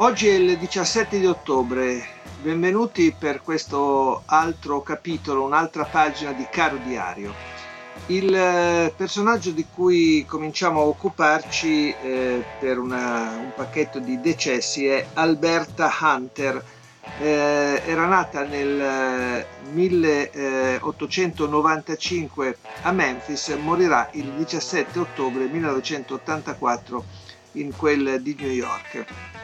Oggi è il 17 di ottobre, benvenuti per questo altro capitolo, un'altra pagina di Caro Diario. Il eh, personaggio di cui cominciamo a occuparci eh, per una, un pacchetto di decessi è Alberta Hunter. Eh, era nata nel 1895 eh, a Memphis, morirà il 17 ottobre 1984 in quel di New York.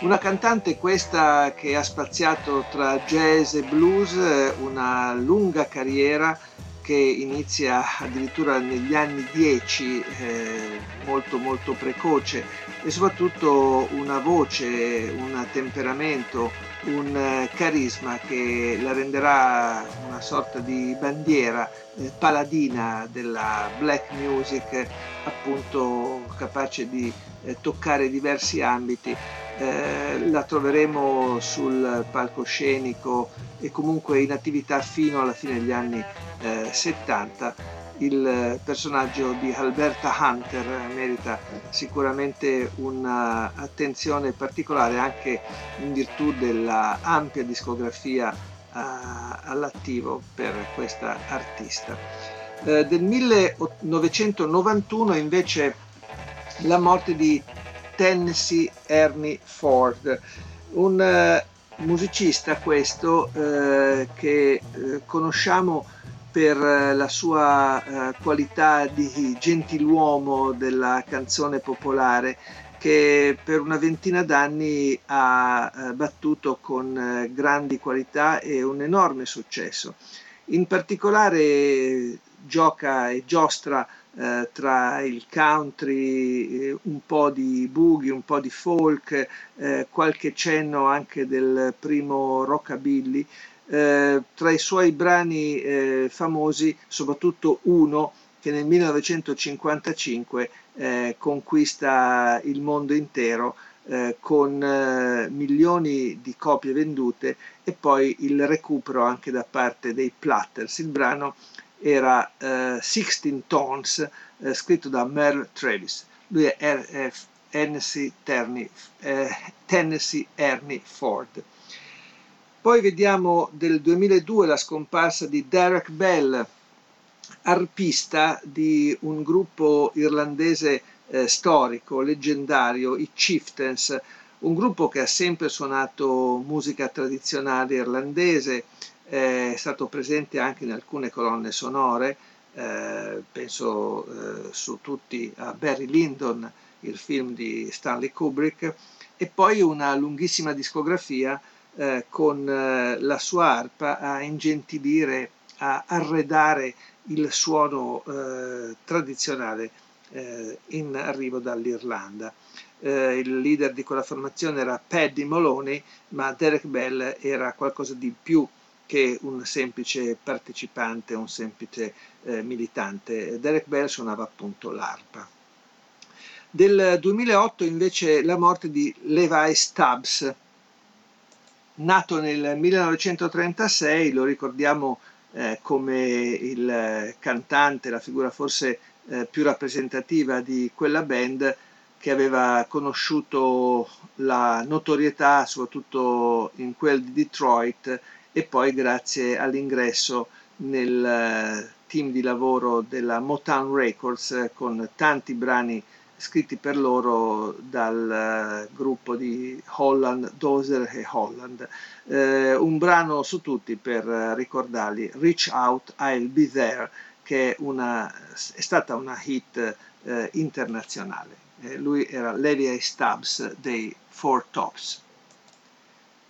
Una cantante questa che ha spaziato tra jazz e blues, una lunga carriera che inizia addirittura negli anni 10, eh, molto molto precoce e soprattutto una voce, un temperamento, un carisma che la renderà una sorta di bandiera eh, paladina della black music, appunto capace di eh, toccare diversi ambiti eh, la troveremo sul palcoscenico e comunque in attività fino alla fine degli anni eh, 70. Il personaggio di Alberta Hunter merita sicuramente un'attenzione particolare anche in virtù della ampia discografia eh, all'attivo per questa artista. Eh, del 1991 invece la morte di Tennessee Ernie Ford, un eh, musicista questo eh, che eh, conosciamo per eh, la sua eh, qualità di gentiluomo della canzone popolare che per una ventina d'anni ha eh, battuto con grandi qualità e un enorme successo. In particolare gioca e giostra tra il country, un po' di boogie, un po' di folk, qualche cenno anche del primo rockabilly. Eh, tra i suoi brani eh, famosi, soprattutto uno che nel 1955 conquista il mondo intero con milioni di copie vendute e poi il recupero anche da parte dei Platters. Il brano era uh, 16 Tones, uh, scritto da Merle Travis. Lui è RF Tennessee, eh, Tennessee Ernie Ford. Poi vediamo del 2002 la scomparsa di Derek Bell, arpista di un gruppo irlandese eh, storico, leggendario, i Chieftains, un gruppo che ha sempre suonato musica tradizionale irlandese, è stato presente anche in alcune colonne sonore, eh, penso eh, su tutti a Barry Lyndon, il film di Stanley Kubrick, e poi una lunghissima discografia eh, con eh, la sua arpa a ingentilire, a arredare il suono eh, tradizionale eh, in arrivo dall'Irlanda. il leader di quella formazione era Paddy Moloney, ma Derek Bell era qualcosa di più che un semplice partecipante, un semplice eh, militante. Derek Bell suonava appunto l'arpa. Del 2008 invece la morte di Levi Stubbs, nato nel 1936, lo ricordiamo eh, come il cantante, la figura forse eh, più rappresentativa di quella band che aveva conosciuto la notorietà soprattutto in quel di Detroit e poi grazie all'ingresso nel eh, team di lavoro della Motown Records eh, con tanti brani scritti per loro dal uh, gruppo di Holland, Dozer e Holland. Eh, un brano su tutti per uh, ricordarli, Reach Out, I'll Be There, che è, una, è stata una hit uh, internazionale. lui era Levi Stubbs dei Four Tops.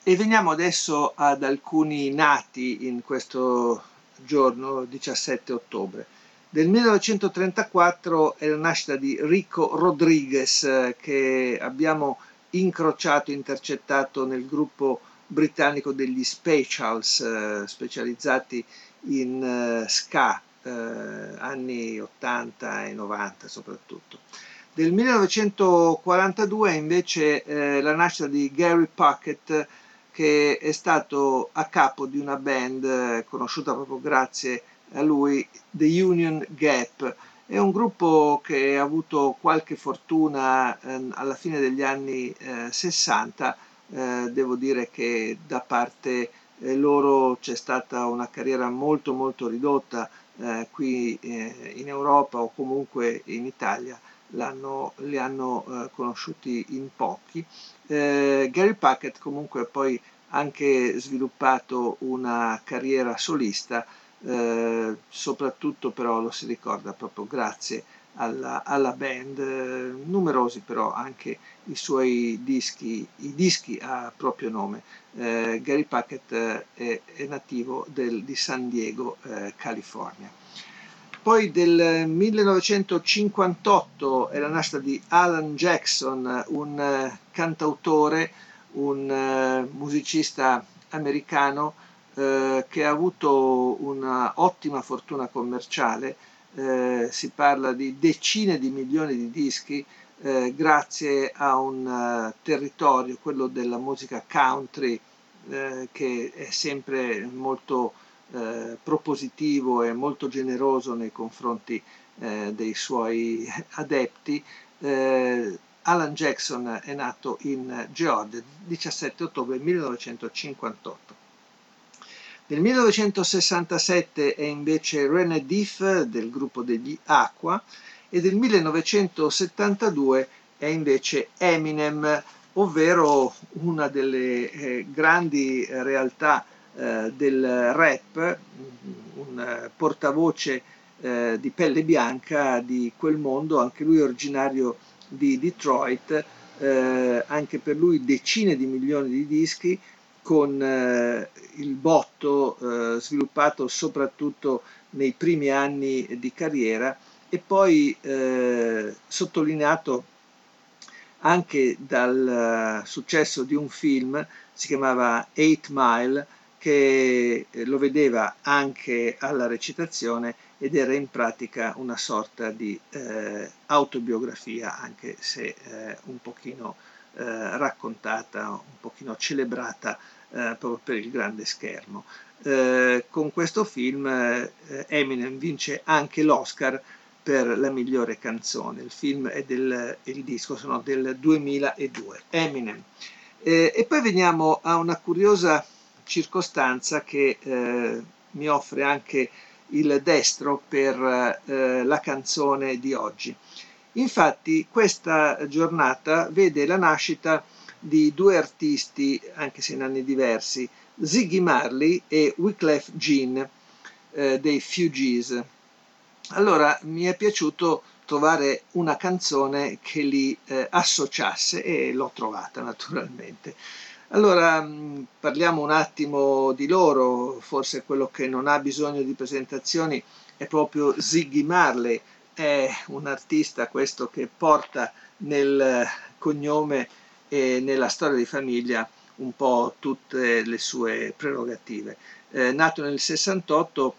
E veniamo adesso ad alcuni nati in questo giorno 17 ottobre. Del 1934 è la nascita di Rico Rodriguez eh, che abbiamo incrociato, intercettato nel gruppo britannico degli Specials, eh, specializzati in eh, ska, eh, anni 80 e 90 soprattutto. Del 1942 invece eh, la nascita di Gary Puckett che è stato a capo di una band conosciuta proprio grazie a lui, The Union Gap. È un gruppo che ha avuto qualche fortuna eh, alla fine degli anni eh, 60, eh, devo dire che da parte eh, loro c'è stata una carriera molto molto ridotta eh, qui in Europa o comunque in Italia l'hanno, li hanno eh, conosciuti in pochi. Eh, Gary Packett comunque ha poi anche sviluppato una carriera solista, eh, soprattutto però lo si ricorda proprio grazie alla, alla band, eh, numerosi però anche i suoi dischi, i dischi a proprio nome. Eh, Gary Packett eh, è, è nativo del, di San Diego, California. Poi del 1958 è la nascita di Alan Jackson, un eh, cantautore, un musicista americano uh, che ha avuto un'ottima fortuna commerciale, uh, si parla di decine di milioni di dischi grazie a un territorio, quello della musica country, che è sempre molto eh, propositivo e molto generoso nei confronti eh, dei suoi adepti. Eh, Alan Jackson è nato in Georgia il 17 ottobre 1958. Nel 1967 è invece René Diff del gruppo degli Aqua e del 1972 è invece Eminem, ovvero una delle eh, grandi realtà eh, del rap, un portavoce eh, di pelle bianca di quel mondo, anche lui originario di Detroit, eh, anche per lui decine di milioni di dischi con eh, il botto eh, sviluppato soprattutto nei primi anni di carriera e poi eh, sottolineato anche dal successo di un film, si chiamava Eight Mile, che eh, lo vedeva anche alla recitazione ed era in pratica una sorta di eh, autobiografia, anche se eh, un pochino eh, raccontata, un pochino celebrata eh, proprio per il grande schermo. Eh, con questo film Eminem vince anche l'Oscar per la migliore canzone. Il film e il disco sono del 2002. Eminem. e poi veniamo a una curiosa circostanza che eh, mi offre anche il destro per eh, la canzone di oggi. Infatti questa giornata vede la nascita di due artisti, anche se in anni diversi, Ziggy Marley e Wyclef Jean eh, dei Fugees. Allora mi è piaciuto trovare una canzone che li eh, associasse e l'ho trovata naturalmente. Allora mm, parliamo un attimo di loro, forse quello che non ha bisogno di presentazioni è proprio Ziggy Marley, è un artista questo che porta nel cognome e nella storia di famiglia un po' tutte le sue prerogative. Eh, nato nel 68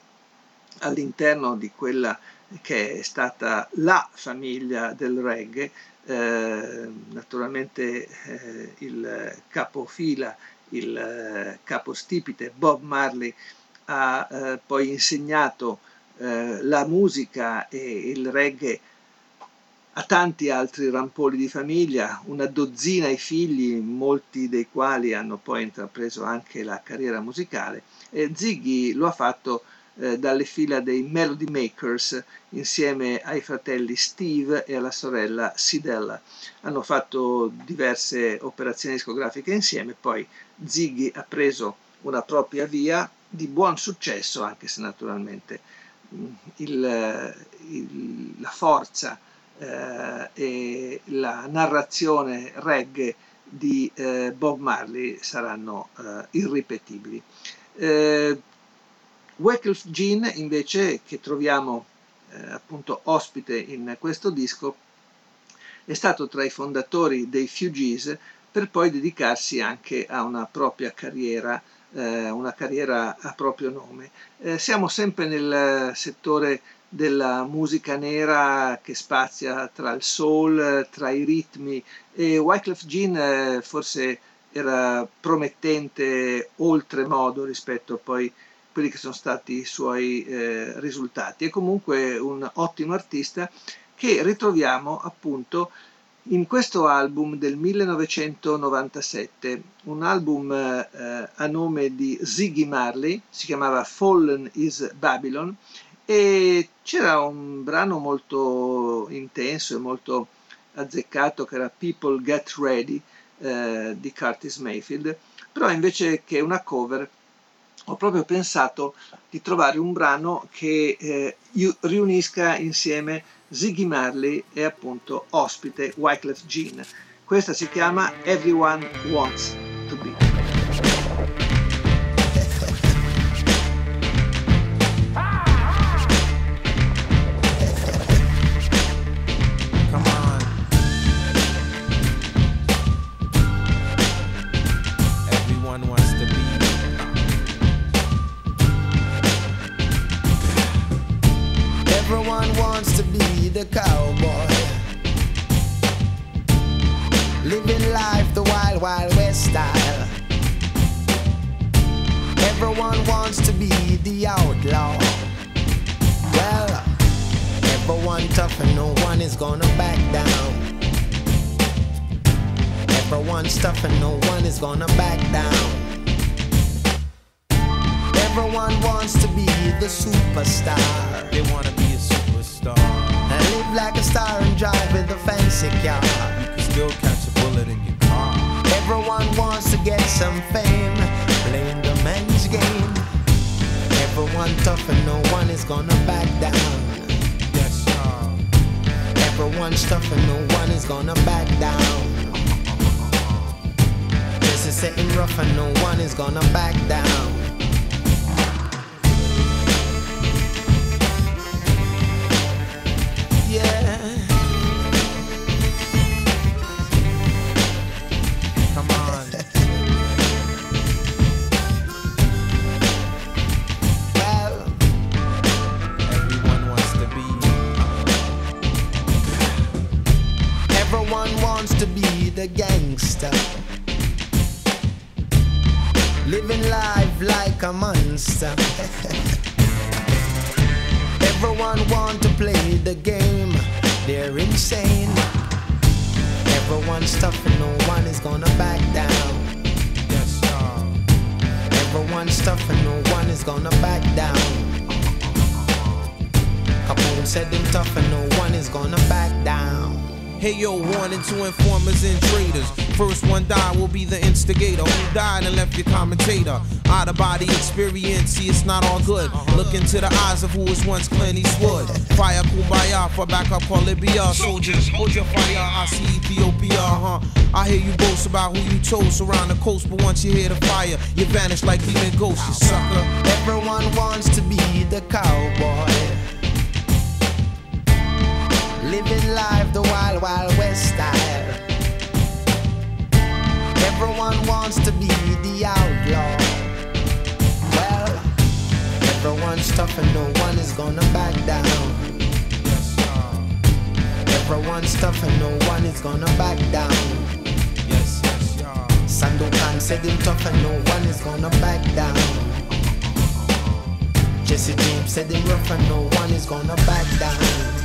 all'interno di quella che è stata la famiglia del reggae, eh, naturalmente eh, il capofila, il eh, capostipite Bob Marley ha eh, poi insegnato la musica e il reggae a tanti altri rampoli di famiglia, una dozzina di figli, molti dei quali hanno poi intrapreso anche la carriera musicale. E Ziggy lo ha fatto eh, dalle fila dei Melody Makers insieme ai fratelli Steve e alla sorella Sidella. Hanno fatto diverse operazioni discografiche insieme, poi Ziggy ha preso una propria via di buon successo, anche se naturalmente mm, il, il, la forza eh, e la narrazione reggae di eh, Bob Marley saranno eh, irripetibili. Wycliffe Jean invece che troviamo eh, appunto ospite in questo disco, è stato tra i fondatori dei Fugees per poi dedicarsi anche a una propria carriera, eh, una carriera a proprio nome. Eh, siamo sempre nel settore della musica nera che spazia tra il soul, tra i ritmi e Wyclef Jean eh, forse era promettente oltremodo rispetto poi a quelli che sono stati i suoi eh, risultati. È comunque un ottimo artista che ritroviamo appunto in questo album del 1997, un album eh, a nome di Ziggy Marley, si chiamava Fallen is Babylon e c'era un brano molto intenso e molto azzeccato che era People Get Ready eh, di Curtis Mayfield, però invece che una cover ho proprio pensato di trovare un brano che eh, riunisca insieme Ziggy Marley e appunto ospite Wyclef Jean. Questa si chiama Everyone Wants to Be. The cowboy. Living life the wild, wild west style. Everyone wants to be the outlaw. Well, everyone tough and no one is gonna back down. Everyone's tough and no one is gonna back down. Everyone wants to be the superstar. Fancy car. You can still catch a bullet in your car. Everyone wants to get some fame, playing the men's game. Everyone tough and no one is gonna back down. Yes, sir. Everyone's tough and no one is gonna back down. This is sitting rough and no one is gonna back down. Living life like a monster. Everyone want to play the game, they're insane. Everyone's tough and no one is gonna back down. Yes. Everyone's tough and no one is gonna back down. Capone said them tough and no one is gonna back down. Hey yo, warning to informers and traders. First one die will be the instigator. Who died and left your commentator? Out of body experience, see it's not all good. Look into the eyes of who was once Clint Eastwood. Fire Kumbaya for backup call Libya. Soldiers, hold your fire. I see Ethiopia, huh? I hear you boast about who you chose around the coast, but once you hear the fire, you vanish like demon ghosts, you sucker. Everyone wants to be the cowboy. Living life the wild, wild west style. Everyone wants to be the outlaw. Well, everyone's tough and no one is gonna back down. Everyone's tough and no one is gonna back down. Yes, yes, y'all. Sandokan said him tough and no one is gonna back down. Jesse James said him rough and no one is gonna back down.